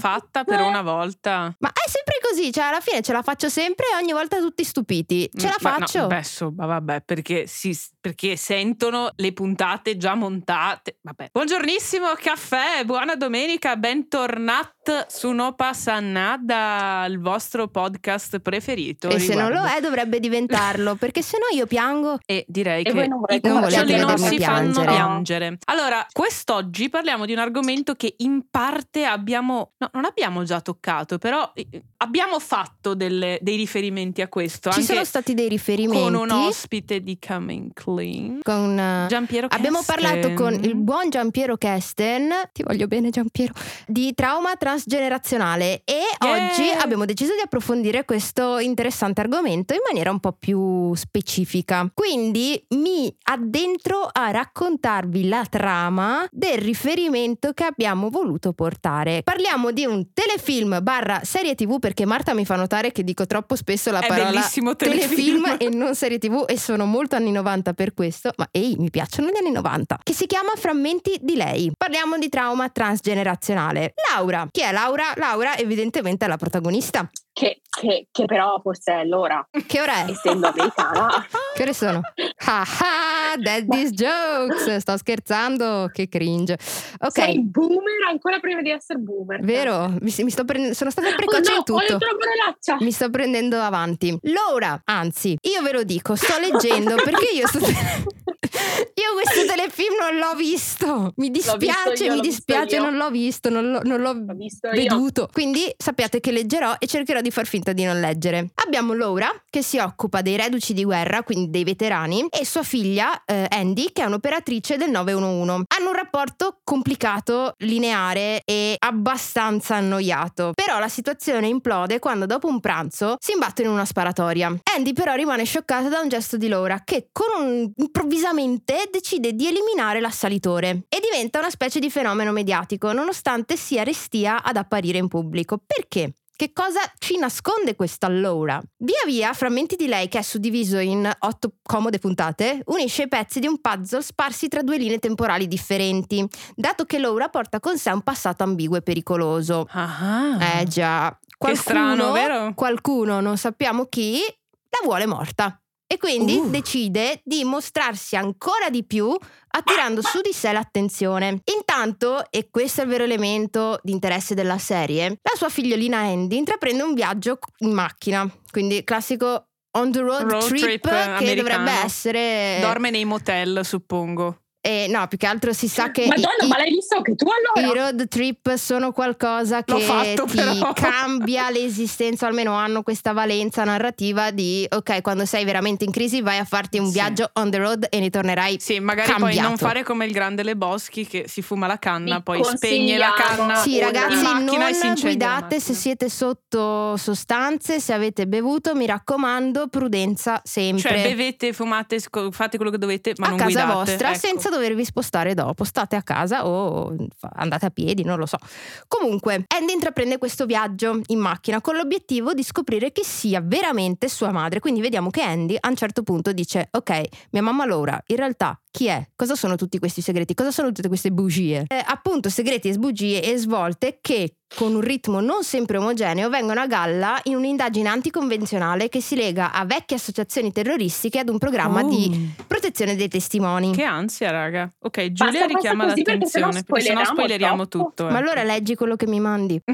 fatta per una volta. Ma è sempre così, cioè alla fine ce la faccio sempre e ogni volta tutti stupiti. Ce la Mm, Ma no, faccio? beh, insomma, vabbè, perché, si, perché sentono le puntate già montate. Vabbè. Buongiornissimo, caffè, buona domenica, bentornati su No Passa Nada, il vostro podcast preferito. e se non lo riguardo- è dovrebbe diventarlo, perché se no io piango. E direi E che non i cuccioli non si fanno piangere. piangere. Allora, quest'oggi parliamo di un argomento che in parte abbiamo, no, non abbiamo già toccato, però abbiamo fatto delle- dei riferimenti a questo. Ci anche sono stati dei riferimenti con un ospite di Coming Clean. con, eh, Giampiero Abbiamo Kesten. parlato con il buon Giampiero Kesten, ti voglio bene Giampiero, di trauma transgenerazionale e Yeah! oggi abbiamo deciso di approfondire questo interessante argomento in maniera un po' più specifica. Quindi mi addentro a raccontarvi la trama del riferimento che abbiamo voluto portare. Parliamo di un telefilm barra serie tv perché Marta mi fa notare che dico troppo spesso la È parola telefilm telefilm. e non serie tv e sono molto anni 90 per questo, ma ehi, mi piacciono gli anni 90, che si chiama Frammenti di lei. Parliamo di trauma transgenerazionale. Laura, chi è Laura? Laura evidentemente è la protagonista. Che, che- che però forse è l'ora, Che ora è? essendo americana. Che ore sono? Ah ah, daddy's jokes, sto scherzando, che cringe. Ok, Sei boomer ancora prima di essere boomer. vero, mi, mi sto prendendo, sono stata Oh precoce no, in tutto. Mi sto prendendo avanti. Laura, anzi, io ve lo dico, sto leggendo perché io sto. Io questo telefilm non l'ho visto. Mi dispiace, io, mi dispiace, non l'ho visto, non l'ho, non l'ho L'ho visto io. veduto. Quindi sappiate che leggerò e cercherò di far finta di non leggere. Abbiamo Laura che si occupa dei reduci di guerra, quindi dei veterani, e sua figlia eh, Andy che è un'operatrice del 911. Hanno un rapporto complicato, lineare e abbastanza annoiato. Però la situazione implode quando dopo un pranzo si imbattono in una sparatoria. Andy però rimane scioccata da un gesto di Laura che con un improvvisamente decide di eliminare l'assalitore e diventa una specie di fenomeno mediatico nonostante sia restia ad apparire in pubblico. Perché? Che cosa ci nasconde questa Laura? Via via, frammenti di lei, che è suddiviso in otto comode puntate, unisce i pezzi di un puzzle sparsi tra due linee temporali differenti, dato che Laura porta con sé un passato ambiguo e pericoloso. Ah, Eh già, che qualcuno, strano, vero? qualcuno, non sappiamo chi, la vuole morta. E quindi Uh. decide di mostrarsi ancora di più attirando su di sé l'attenzione. Intanto, e questo è il vero elemento di interesse della serie, la sua figliolina Andy intraprende un viaggio in macchina, quindi classico on the road, Road trip, trip che americano. dovrebbe essere... Dorme nei motel, suppongo. Eh, no, più che altro si sa che... Madonna, i- ma l'hai visto anche tu i allora? road trip sono qualcosa che fatto, ti però. cambia l'esistenza, o almeno hanno questa valenza narrativa di ok, quando sei veramente in crisi vai a farti un Sì. viaggio on the road e ne tornerai. Sì, magari poi Cambiato. non fare come il grande Le Boschi che si fuma la canna, Vi poi spegne la canna Sì, ragazzi, non e guidate se siete sotto sostanze, se avete bevuto, mi raccomando, prudenza sempre. Cioè, bevete, fumate, fate quello che dovete, ma a non casa guidate. vostra ecco. senza dovervi spostare dopo. State a casa o andate a piedi, non lo so. Comunque, Andy intraprende questo viaggio in macchina con l'obiettivo di scoprire chi sia veramente sua madre. Quindi vediamo che Andy a un certo punto dice: Ok, mia mamma Laura, in realtà chi è? Cosa sono tutti questi segreti? Cosa sono tutte queste bugie? Eh, appunto, segreti e bugie e svolte che con un ritmo non sempre omogeneo vengono a galla in un'indagine anticonvenzionale che si lega a vecchie associazioni terroristiche ad un programma Oh, di protezione dei testimoni. Che ansia, raga. Ok, Giulia Basta richiama così, perché sennò l'attenzione, perché sennò spoileriamo spoileriamo troppo. tutto. Ma ecco. allora leggi quello che mi mandi.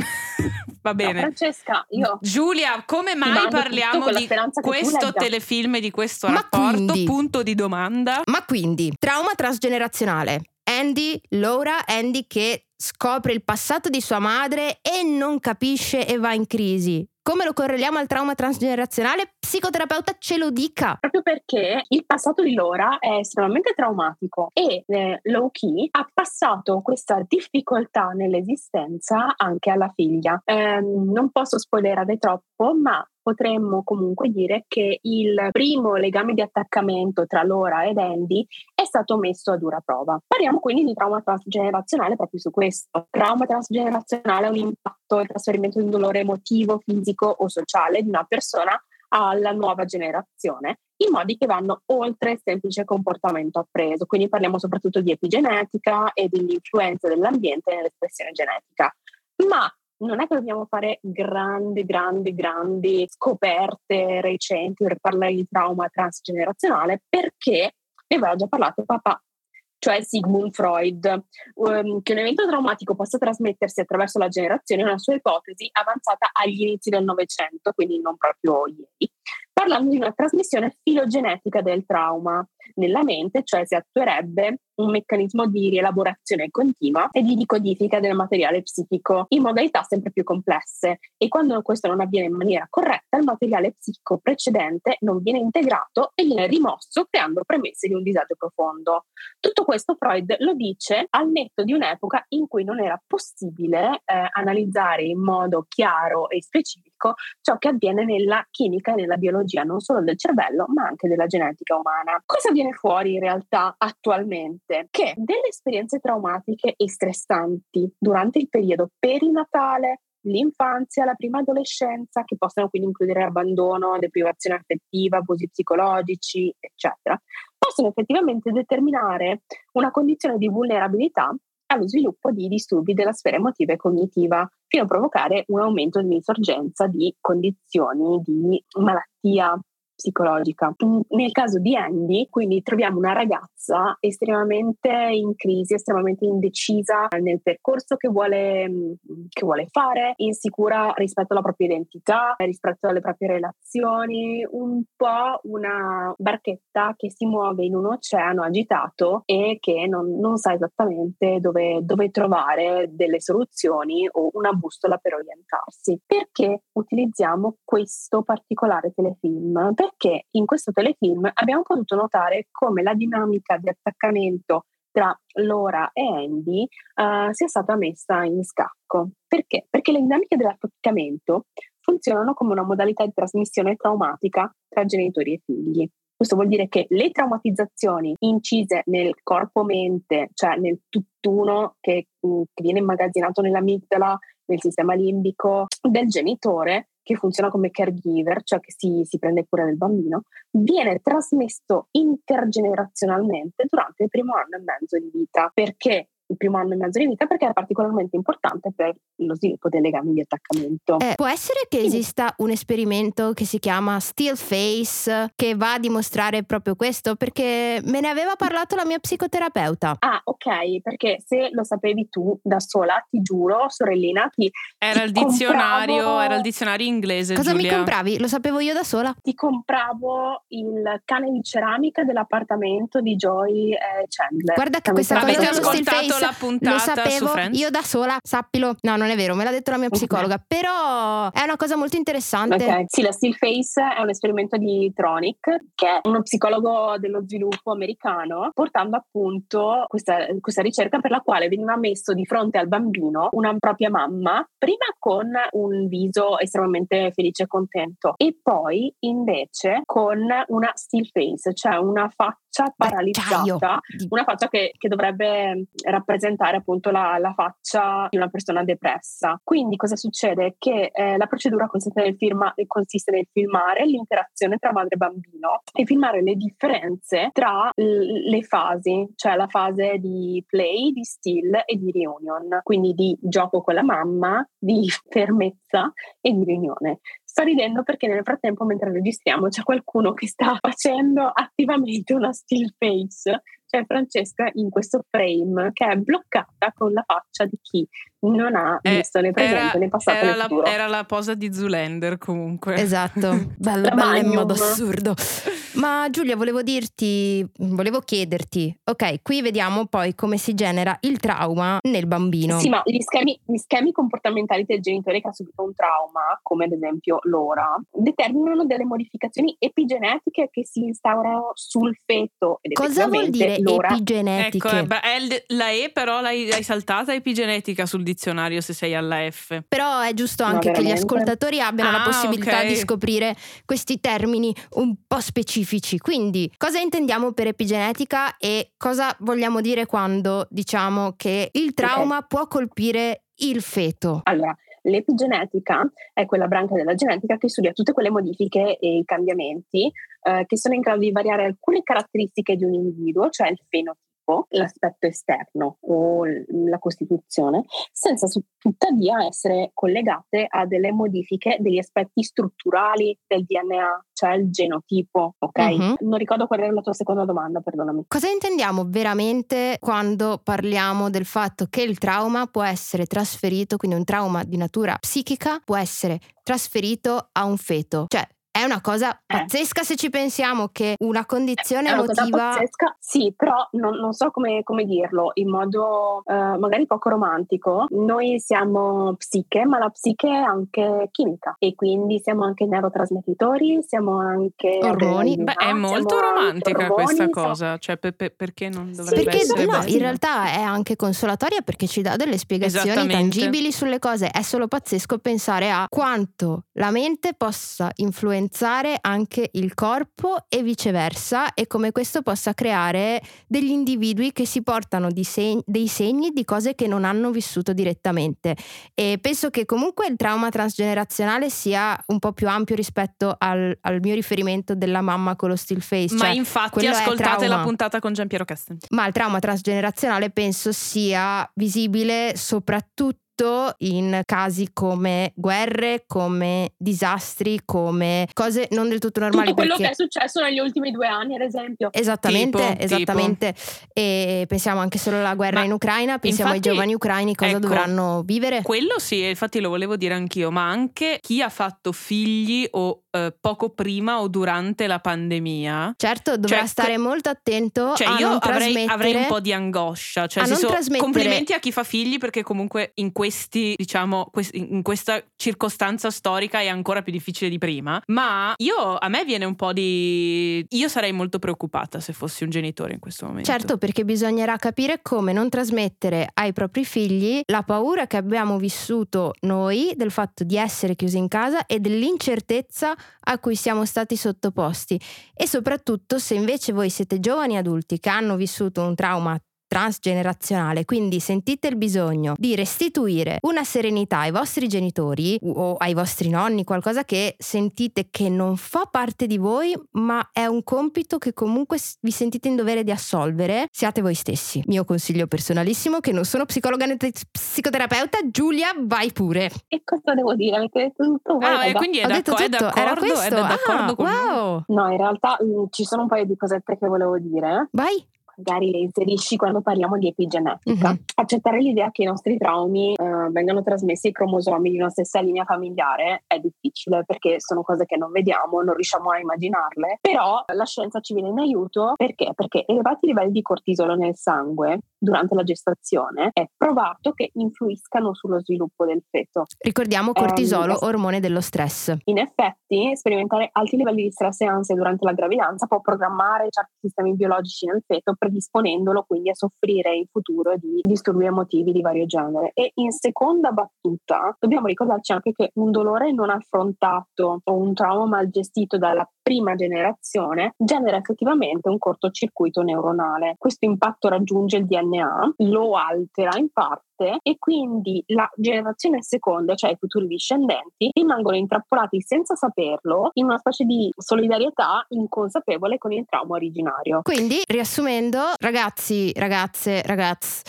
Va No, bene. Francesca, io Giulia, come mai parliamo di questo telefilm e di questo Ma rapporto? quindi? Punto di domanda. Ma quindi, trauma transgenerazionale. Andy, Laura, Andy che scopre il passato di sua madre e non capisce e va in crisi. Come lo correliamo al trauma transgenerazionale? Psicoterapeuta ce lo dica. proprio perché il passato di Laura è estremamente traumatico e eh, Low Key ha passato questa difficoltà nell'esistenza anche alla figlia. Ehm, non posso spoilerare troppo, ma potremmo comunque dire che il primo legame di attaccamento tra Laura ed Andy è stato messo a dura prova. Parliamo quindi di trauma transgenerazionale proprio su questo. Trauma transgenerazionale è un impatto e trasferimento di un dolore emotivo, fisico o sociale di una persona alla nuova generazione in modi che vanno oltre il semplice comportamento appreso. Quindi parliamo soprattutto di epigenetica e dell'influenza dell'ambiente nell'espressione genetica. Ma non è che dobbiamo fare grandi, grandi, grandi scoperte recenti per parlare di trauma transgenerazionale perché ne aveva già parlato papà cioè Sigmund Freud, um, che un evento traumatico possa trasmettersi attraverso la generazione è una sua ipotesi avanzata agli inizi del Novecento, quindi non proprio ieri parlando di una trasmissione filogenetica del trauma nella mente, cioè si attuerebbe un meccanismo di rielaborazione continua e di ricodifica del materiale psichico in modalità sempre più complesse e quando questo non avviene in maniera corretta il materiale psichico precedente non viene integrato e viene rimosso creando premesse di un disagio profondo. Tutto questo Freud lo dice al netto di un'epoca in cui non era possibile eh, analizzare in modo chiaro e specifico ciò che avviene nella chimica e nella biologia non solo del cervello ma anche della genetica umana. Cosa viene fuori in realtà attualmente? Che delle esperienze traumatiche e stressanti durante il periodo perinatale, l'infanzia, la prima adolescenza, che possono quindi includere abbandono, deprivazione affettiva, abusi psicologici, eccetera, possono effettivamente determinare una condizione di vulnerabilità allo sviluppo di disturbi della sfera emotiva e cognitiva, fino a provocare un aumento di insorgenza di condizioni di malattia psicologica. Nel caso di Andy, quindi troviamo una ragazza estremamente in crisi, estremamente indecisa nel percorso che vuole, che vuole fare, insicura rispetto alla propria identità, rispetto alle proprie relazioni, un po' una barchetta che si muove in un oceano agitato e che non, non sa esattamente dove, dove trovare delle soluzioni o una bussola per orientarsi. Perché utilizziamo questo particolare telefilm? perché in questo telefilm abbiamo potuto notare come la dinamica di attaccamento tra Laura e Andy uh, sia stata messa in scacco. Perché? Perché le dinamiche dell'attaccamento funzionano come una modalità di trasmissione traumatica tra genitori e figli. Questo vuol dire che le traumatizzazioni incise nel corpo-mente, cioè nel tutt'uno che, mm, che viene immagazzinato nell'amigdala, nel sistema limbico del genitore, che funziona come caregiver, cioè che si, si, prende cura del bambino, viene trasmesso intergenerazionalmente durante il primo anno e mezzo di vita. Perché il primo anno e mezzo di vita perché è particolarmente importante per lo sviluppo dei legami di attaccamento. Eh, può essere che Quindi, esista un esperimento che si chiama Still Face che va a dimostrare proprio questo? Perché me ne aveva parlato la mia psicoterapeuta. Ah, ok, perché se lo sapevi tu da sola, ti giuro, sorellina, ti era ti il dizionario, compravo... era il dizionario inglese. Cosa Giulia. mi compravi? Lo sapevo io da sola. Ti compravo il cane di ceramica dell'appartamento di Joy eh, Chandler. Guarda che questa cosa Still Face la puntata lo sapevo io da sola, sappilo. No, non è vero, me l'ha detto la mia psicologa, okay. però è una cosa molto interessante. Okay. Sì, la Still Face è un esperimento di Tronic, che è uno psicologo dello sviluppo americano, portando appunto questa, questa ricerca per la quale veniva messo di fronte al bambino una propria mamma, prima con un viso estremamente felice e contento e poi invece con una still face, cioè una faccia paralizzata, una faccia che, che dovrebbe rappresentare rappresentare appunto la, la, faccia di una persona depressa. Quindi cosa succede? Che eh, la procedura consiste nel, firma, consiste nel, filmare l'interazione tra madre e bambino e filmare le differenze tra l- le fasi, cioè la fase di play, di still e di reunion, quindi di gioco con la mamma, di fermezza e di riunione. Sto ridendo perché nel frattempo, mentre registriamo, c'è qualcuno che sta facendo attivamente una still face c'è Francesca in questo frame che è bloccata con la faccia di chi non ha eh, visto né presente né passato era né la, era la posa di Zulander comunque. Esatto, bella, bella in modo assurdo. Ma Giulia, volevo dirti, volevo chiederti, ok, qui vediamo poi come si genera il trauma nel bambino. Sì, ma gli schemi, gli schemi comportamentali del genitore che ha subito un trauma, come ad esempio l'ora, determinano delle modificazioni epigenetiche che si instaurano sul feto. Ed Cosa vuol dire l'ora... epigenetiche? Ecco, la E però l'hai, l'hai saltata epigenetica sul dizionario se sei alla F. Però è giusto anche no, che gli ascoltatori abbiano ah, la possibilità okay. di scoprire questi termini un po' specifici. Quindi, cosa intendiamo per epigenetica e cosa vogliamo dire quando diciamo che il trauma okay. può colpire il feto? Allora, L'epigenetica è quella branca della genetica che studia tutte quelle modifiche e i cambiamenti eh, che sono in grado di variare alcune caratteristiche di un individuo, cioè il fenotipo l'aspetto esterno o la costituzione, senza tuttavia essere collegate a delle modifiche degli aspetti strutturali del DNA, cioè il genotipo, ok? Uh-huh. Non ricordo qual era la tua seconda domanda, perdonami. Cosa intendiamo veramente quando parliamo del fatto che il trauma può essere trasferito, quindi un trauma di natura psichica può essere trasferito a un feto? Cioè, è una cosa eh. pazzesca se ci pensiamo che una condizione è una emotiva. pazzesca, sì, però non, non so come, come, dirlo in modo uh, magari poco romantico. Noi siamo psiche, ma la psiche è anche chimica e quindi siamo anche neurotrasmettitori, siamo anche ormoni. Beh, è molto romantica ormoni, questa cosa, cioè per, per, perché non dovrebbe sì, perché essere no, in realtà è anche consolatoria perché ci dà delle spiegazioni tangibili sulle cose. È solo pazzesco pensare a quanto la mente possa influenzare influenzare anche il corpo e viceversa e come questo possa creare degli individui che si portano seg- dei segni di cose che non hanno vissuto direttamente e penso che comunque il trauma transgenerazionale sia un po' più ampio rispetto al, al mio riferimento della mamma con lo still face. Ma cioè, infatti ascoltate la puntata con Giampiero Casten. Ma il trauma transgenerazionale penso sia visibile soprattutto in casi come guerre, come disastri, come cose non del tutto normali. Tutto quello perché... che è successo negli ultimi due anni, ad esempio. Esattamente, tipo, esattamente. Tipo. E pensiamo anche solo alla guerra Ma in Ucraina, pensiamo infatti, ai giovani ucraini cosa ecco, dovranno vivere. Quello sì, infatti lo volevo dire anch'io, ma anche chi ha fatto figli o eh, poco prima o durante la pandemia. Certo, dovrà cioè, stare molto attento cioè a io non avrei, avrei, un po' di angoscia. Cioè, trasmettere- complimenti a chi fa figli perché comunque in questi, diciamo, in questa circostanza storica è ancora più difficile di prima. Ma io a me viene un po' di. Io sarei molto preoccupata se fossi un genitore in questo momento. Certo, perché bisognerà capire come non trasmettere ai propri figli la paura che abbiamo vissuto noi del fatto di essere chiusi in casa e dell'incertezza a cui siamo stati sottoposti. E soprattutto se invece voi siete giovani adulti che hanno vissuto un trauma transgenerazionale, quindi sentite il bisogno di restituire una serenità ai vostri genitori o ai vostri nonni, qualcosa che sentite che non fa parte di voi, ma è un compito che comunque vi sentite in dovere di assolvere, siate voi stessi. Mio consiglio personalissimo, che non sono psicologa né psicoterapeuta, Giulia, vai pure. E cosa devo dire? Avete detto tutto voi, Ah, e quindi è, Ho detto d'acco- è tutto, d'accordo, era è questo. d'accordo Ah, con me. wow. No, in realtà mh, ci sono un paio di cosette che volevo dire. Vai. Magari le inserisci quando parliamo di epigenetica. Mhm. Accettare l'idea che i nostri traumi eh, vengano trasmessi ai cromosomi di una stessa linea familiare è difficile perché sono cose che non vediamo, non riusciamo a immaginarle, però la scienza ci viene in aiuto perché? Perché elevati livelli di cortisolo nel sangue durante la gestazione è provato che influiscano sullo sviluppo del feto. Ricordiamo cortisolo, es- ormone dello stress. In effetti, sperimentare alti livelli di stress e ansia durante la gravidanza può programmare certi sistemi biologici nel feto, predisponendolo quindi a soffrire in futuro di disturbi emotivi di vario genere. E in seconda battuta, dobbiamo ricordarci anche che un dolore non affrontato o un trauma mal gestito dalla prima generazione genera effettivamente un cortocircuito neuronale. Questo impatto raggiunge il DNA, lo altera in parte e quindi la generazione seconda, cioè i futuri discendenti, rimangono intrappolati senza saperlo in una specie di solidarietà inconsapevole con il trauma originario. Quindi, riassumendo, ragazzi, ragazze, ragazzi,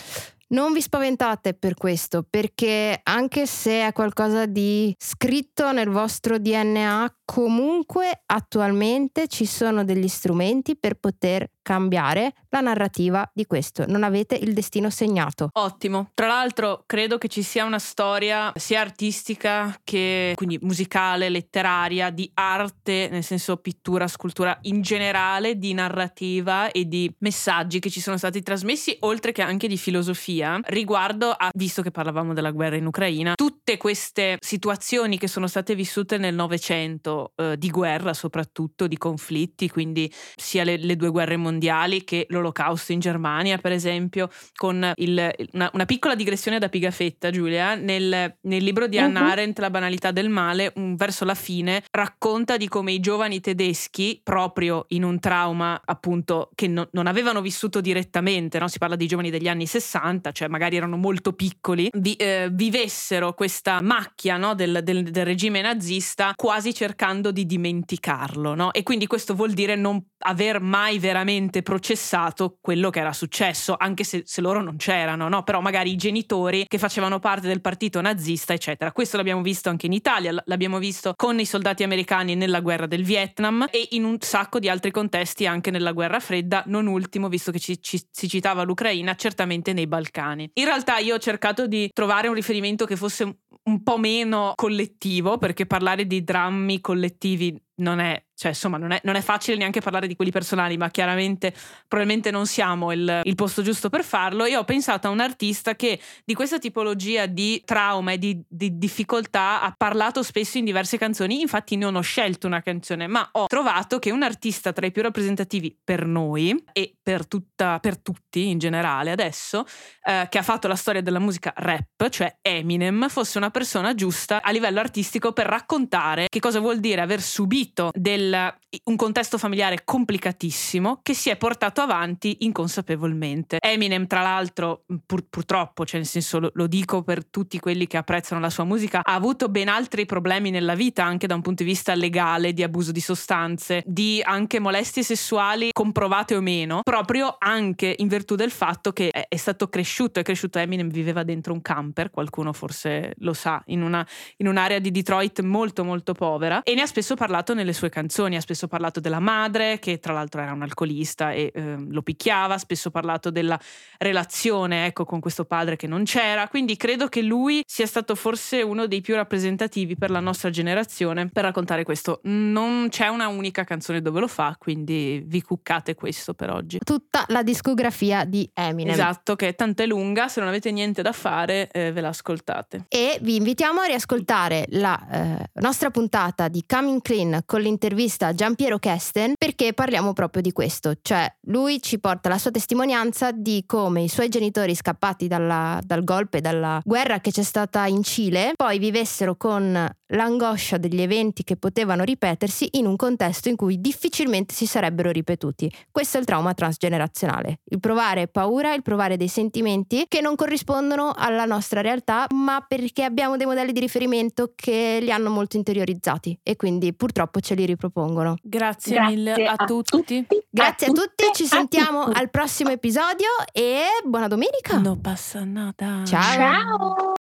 non vi spaventate per questo, perché anche se è qualcosa di scritto nel vostro DNA, comunque attualmente ci sono degli strumenti per poter cambiare la narrativa di questo. Non avete il destino segnato. Ottimo. Tra l'altro, credo che ci sia una storia sia artistica che quindi musicale, letteraria, di arte, nel senso pittura, scultura in generale, di narrativa e di messaggi che ci sono stati trasmessi, oltre che anche di filosofia, riguardo a, visto che parlavamo della guerra in Ucraina, tutte queste situazioni che sono state vissute nel Novecento, eh, di guerra soprattutto, di conflitti, quindi sia le, le due guerre mondiali mondiali che l'olocausto in Germania, per esempio, con il, una, una, piccola digressione da pigafetta, Giulia, nel, nel libro di Hannah uh-huh. Arendt, La banalità del male, verso la fine, racconta di come i giovani tedeschi, proprio in un trauma appunto che no, non avevano vissuto direttamente, no? si parla di giovani degli anni 60, cioè magari erano molto piccoli, vi, eh, vivessero questa macchia no? del, del, del, regime nazista quasi cercando di dimenticarlo. No? E quindi questo vuol dire non aver mai veramente processato quello che era successo, anche se, se loro non c'erano, no? però magari i genitori che facevano parte del partito nazista, eccetera. Questo l'abbiamo visto anche in Italia, l'abbiamo visto con i soldati americani nella guerra del Vietnam e in un sacco di altri contesti anche nella guerra fredda, non ultimo, visto che ci, ci, si citava l'Ucraina, certamente nei Balcani. In realtà io ho cercato di trovare un riferimento che fosse un po' meno collettivo, perché parlare di drammi collettivi non è cioè, insomma, non è, non è, facile neanche parlare di quelli personali, ma chiaramente probabilmente non siamo il, il, posto giusto per farlo. Io ho pensato a un artista che di questa tipologia di trauma e di, di difficoltà ha parlato spesso in diverse canzoni. Infatti, non ho scelto una canzone, ma ho trovato che un artista tra i più rappresentativi per noi e per, tutta, per tutti in generale adesso, eh, che ha fatto la storia della musica rap, cioè Eminem, fosse una persona giusta a livello artistico per raccontare che cosa vuol dire aver subito del un contesto familiare complicatissimo che si è portato avanti inconsapevolmente. Eminem, tra l'altro, pur, purtroppo, cioè nel senso lo, lo, dico per tutti quelli che apprezzano la sua musica, ha avuto ben altri problemi nella vita, anche da un punto di vista legale, di abuso di sostanze, di anche molestie sessuali comprovate o meno, proprio anche in virtù del fatto che è, è stato cresciuto, è cresciuto Eminem, viveva dentro un camper, qualcuno forse lo sa, in, una, in un'area di Detroit molto molto povera e ne ha spesso parlato nelle sue canzoni ha spesso parlato della madre, che tra l'altro era un alcolista e eh, lo picchiava, ha spesso parlato della relazione ecco, con questo padre che non c'era, quindi credo che lui sia stato forse uno dei più rappresentativi per la nostra generazione per raccontare questo. Non c'è una unica canzone dove lo fa, quindi vi cuccate questo per oggi. Tutta la discografia di Eminem. Esatto, che tanto è lunga, se non avete niente da fare eh, ve la ascoltate. E vi invitiamo a riascoltare la eh, nostra puntata di Coming Clean con l'intervista intervista Giampiero Kesten perché parliamo proprio di questo, cioè lui ci porta la sua testimonianza di come i suoi genitori scappati dalla, dal golpe, dalla guerra che c'è stata in Cile, poi vivessero con l'angoscia degli eventi che potevano ripetersi in un contesto in cui difficilmente si sarebbero ripetuti. Questo è il trauma transgenerazionale, il provare paura, il provare dei sentimenti che non corrispondono alla nostra realtà, ma perché abbiamo dei modelli di riferimento che li hanno molto interiorizzati e quindi purtroppo ce li ripropongono. Grazie, Grazie mille a, a tutti. tutti. Grazie a, a tutti, ci sentiamo al prossimo episodio e buona domenica. Non passa nada. Ciao. Ciao.